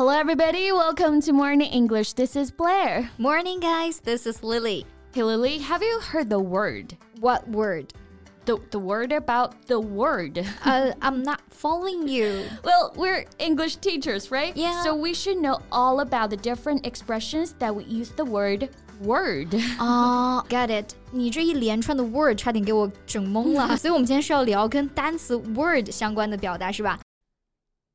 Hello, everybody. Welcome to Morning English. This is Blair. Morning, guys. This is Lily. Hey, Lily, have you heard the word? What word? The, the word about the word. Uh, I'm not following you. Well, we're English teachers, right? Yeah. So we should know all about the different expressions that we use the word word. 啊、g e t it？你这一连串的 word 差点给我整懵了。所以，我们今天是要聊跟单词 word 相关的表达，是吧？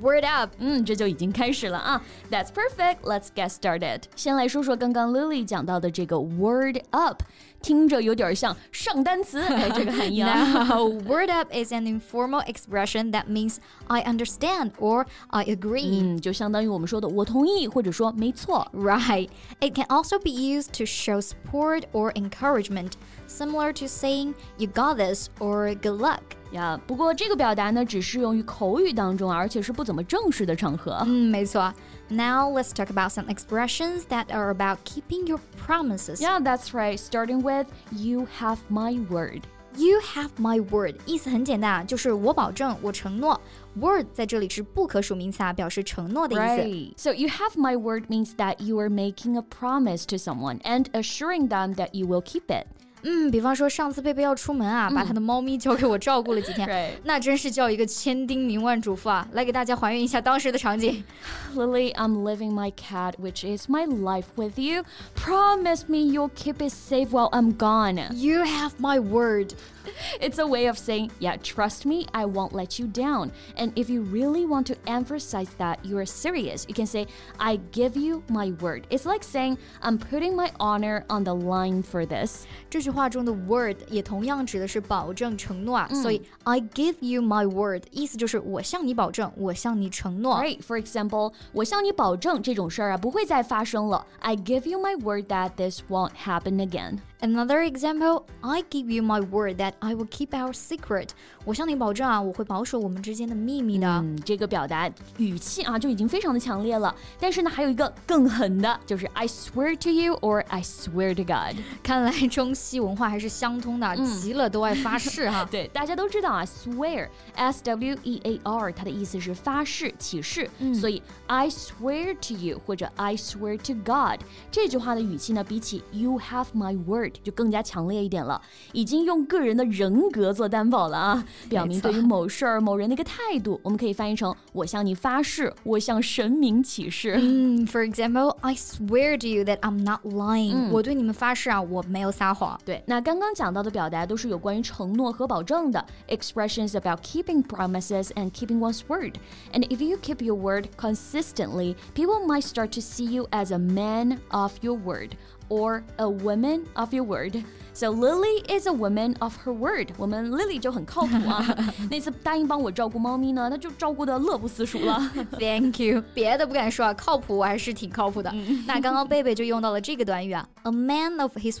Word up. 嗯，这就已经开始了啊。That's perfect. Let's get started. 先来说说刚刚 Lily 讲到的这个 word up，听着有点像上单词，哎，这个含义啊。 Now, word up is an informal expression that means I understand or I agree. 嗯，就相当于我们说的我同意，或者说没错。 Right. It can also be used to show support or encouragement, similar to saying you got this or good luck. 呀，不过这个表达呢，只适用于口语当中，而且是不怎么正式的场合。嗯，没错。Now let's talk about some expressions that are about keeping your promises. Yeah, that's right. Starting with you have my word. You have my word，意思很简单啊，就是我保证，我承诺。Word 在这里是不可数名词啊，表示承诺的意思。 Right. So you have my word means that you are making a promise to someone and assuring them that you will keep it. 嗯，比方说上次贝贝要出门啊，把他的猫咪交给我照顾了几天， Right. 那真是叫一个千叮咛万嘱咐啊！来给大家还原一下当时的场景。 Lily, I'm leaving my cat, which is my life with you. Promise me you'll keep it safe while I'm gone. You have my word. It's a way of saying, yeah, trust me, I won't let you down. And if you really want to emphasize that you are serious, you can say, I give you my word. It's like saying, I'm putting my honor on the line for this. 这句 话中的 word 也同样指的是保证、承诺啊，所以 I give you my word 意思就是我向你保证，我向你承诺。 Right? For example, 我向你保证这种事儿啊不会再发生了. I give you my word that this won't happen again. Another example, I give you my word that I will keep our secret. 我向你保证啊，我会保守我们之间的秘密的。嗯，这个表达语气啊就已经非常的强烈了。但是呢，还有一个更狠的，就是 I swear to you or I swear to God。看来中西文化还是相通的，急了都爱发誓哈。对，大家都知道啊，swear，s w e a r，它的意思是发誓、起誓。所以 I swear to you 或者 I swear to God 这句话的语气呢，比起 You have my word 就更加强烈一点了，已经用个人的人格做担保了啊，表明对于某事儿、某人的一个态度。我们可以翻译成我向你发誓，我向神明起誓。嗯，For example, I swear to you that I'm not lying、我对你们发誓啊，我没有撒谎。对，那刚刚讲到的表达都是有关于承诺和保证的 expressions about keeping promises and keeping one's word. And if you keep your word consistently, people might start to see you as a man of your word or a woman of your word. So Lily is a woman of her word. 我们 Lily 就很靠谱啊。那次答应帮我照顾猫咪呢，她就照顾的乐不思蜀了。 Thank you，别的不敢说啊，靠谱我还是挺靠谱的。那刚刚贝贝就用到了这个短语啊，a man of his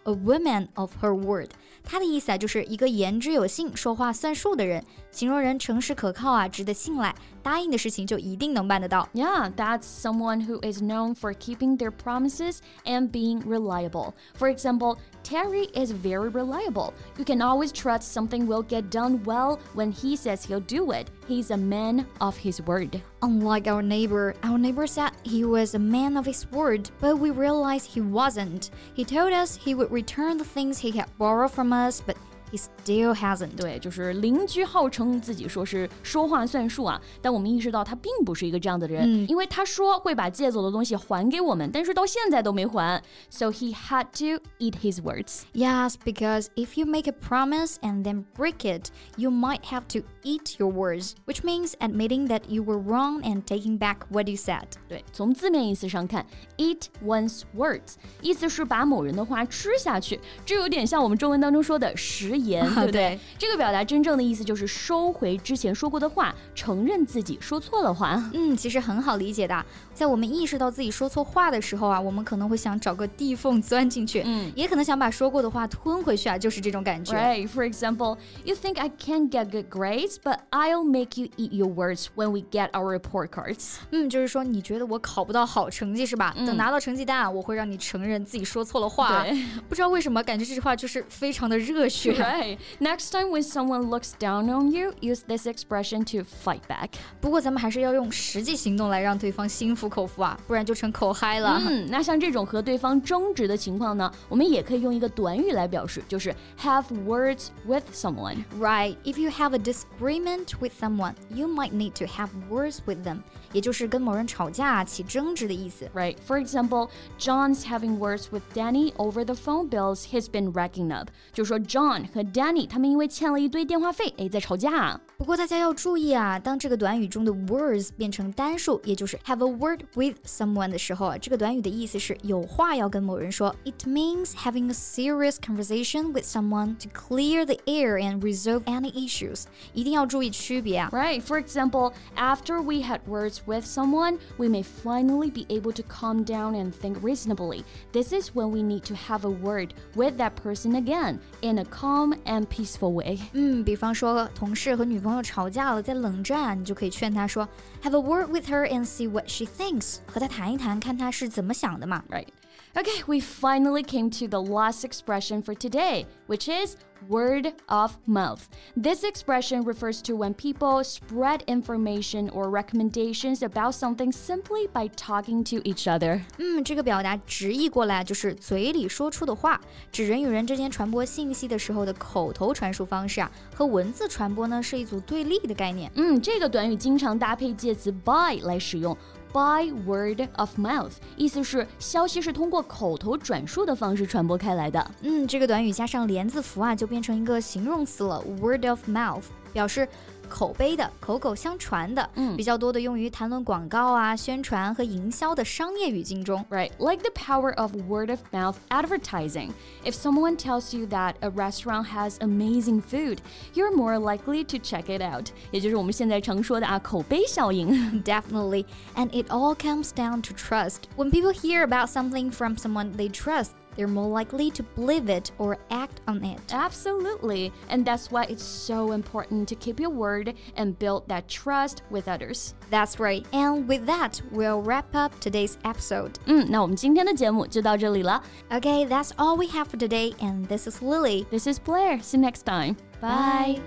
word，a woman of her word。它的意思啊，就是一个言之有信、说话算数的人，形容人诚实可靠啊，值得信赖，答应的事情就一定能办得到。 Yeah, that's someone who is known for keeping their promises and being reliable. For example, Terry is very reliable. You can always trust something will get done well when he says he'll do it. He's a man of his word. Unlike our neighbor, our neighbor said he was a man of his word, but we realized he wasn't. He told us he would return the things he had borrowed from us, but he still hasn't. 对，就是邻居号称自己说是说话算数啊，但我们意识到他并不是一个这样的人，因为他说会把借走的东西还给我们，但是到现在都没还，so he had to eat his words. Yes, because if you make a promise and then break it, you might have to eat your words, which means admitting that you were wrong and taking back what you said. 对，从字面意思上看，eat one's words，意思是把某人的话吃下去，这有点像我们中文当中说的食 言，对不对？对这个表达真正的意思就是收回之前说过的话，承认自己说错了话。嗯，其实很好理解的。在我们意识到自己说错话的时候啊，我们可能会想找个地缝钻进去，嗯也可能想把说过的话吞回去啊，就是这种感觉。Right. For example, you think I can't get good grades, but I'll make you eat your words when we get our report cards. 嗯，就是说你觉得我考不到好成绩是吧？等拿到成绩单啊，我会让你承认自己说错了话。对不知道为什么，感觉这句话就是非常的热血。Right. Next time when someone looks down on you, use this expression to fight back. 不过咱们还是要用实际行动来让对方心服口服啊，不然就成口嗨了。嗯，那像这种和对方争执的情况呢，我们也可以用一个短语来表示，就是 have words with someone。 Right, if you have a disagreement with someone, you might need to have words with them，也就是跟某人吵架、起争执的意思。 Right. For example, John's having words with Danny over the phone bills he's been racking up. 就说 John 和 Danny 他们因为欠了一堆电话费，哎，在吵架。不过大家要注意啊，当这个短语中的 words 变成单数，也就是 have a word with someone 的时候啊，这个短语的意思是有话要跟某人说。It means having a serious conversation with someone to clear the air and resolve any issues。一定要注意区别啊。 Right. For example, after we had words with someone, we may finally be able to calm down and think reasonably. This is when we need to have a word with that person again in a calm and peaceful way. 嗯，比方说同事和女朋友吵架了，在冷战，你就可以劝他说，Have a word with her and see what she thinks，和她谈一谈，看她是怎么想的嘛。Right. Okay, we finally came to the last expression for today, which is word of mouth. This expression refers to when people spread information or recommendations about something simply by talking to each other. 嗯，这个表达直译过来就是嘴里说出的话，指人与人之间传播信息的时候的口头传输方式啊，和文字传播呢是一组对立的概念。嗯，这个短语经常搭配介词 by 来使用。 By word of mouth，意思是消息是通过口头转述的方式传播开来的。嗯，这个短语加上连字符啊，就变成一个形容词了，word of mouth，表示口碑的、口口相传的，嗯比较多的用于谈论广告啊、宣传和营销的商业语境中。 Right, like the power of word of mouth advertising. If someone tells you that a restaurant has amazing food, you're more likely to check it out. 也就是我们现在常说的啊，口碑效应。 Definitely. And it all comes down to trust. When people hear about something from someone they trust, they're more likely to believe it or act on it. Absolutely, and that's why it's so important to keep your word and build that trust with others. That's right. And with that, we'll wrap up today's episode. 嗯，那我们今天的节目就到这里了。 Okay, that's all we have for today. And this is Lily. This is Blair. See you next time. Bye.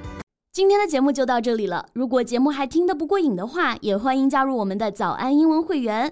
今天的节目就到这里了。如果节目还听得不过瘾的话，也欢迎加入我们的早安英文会员。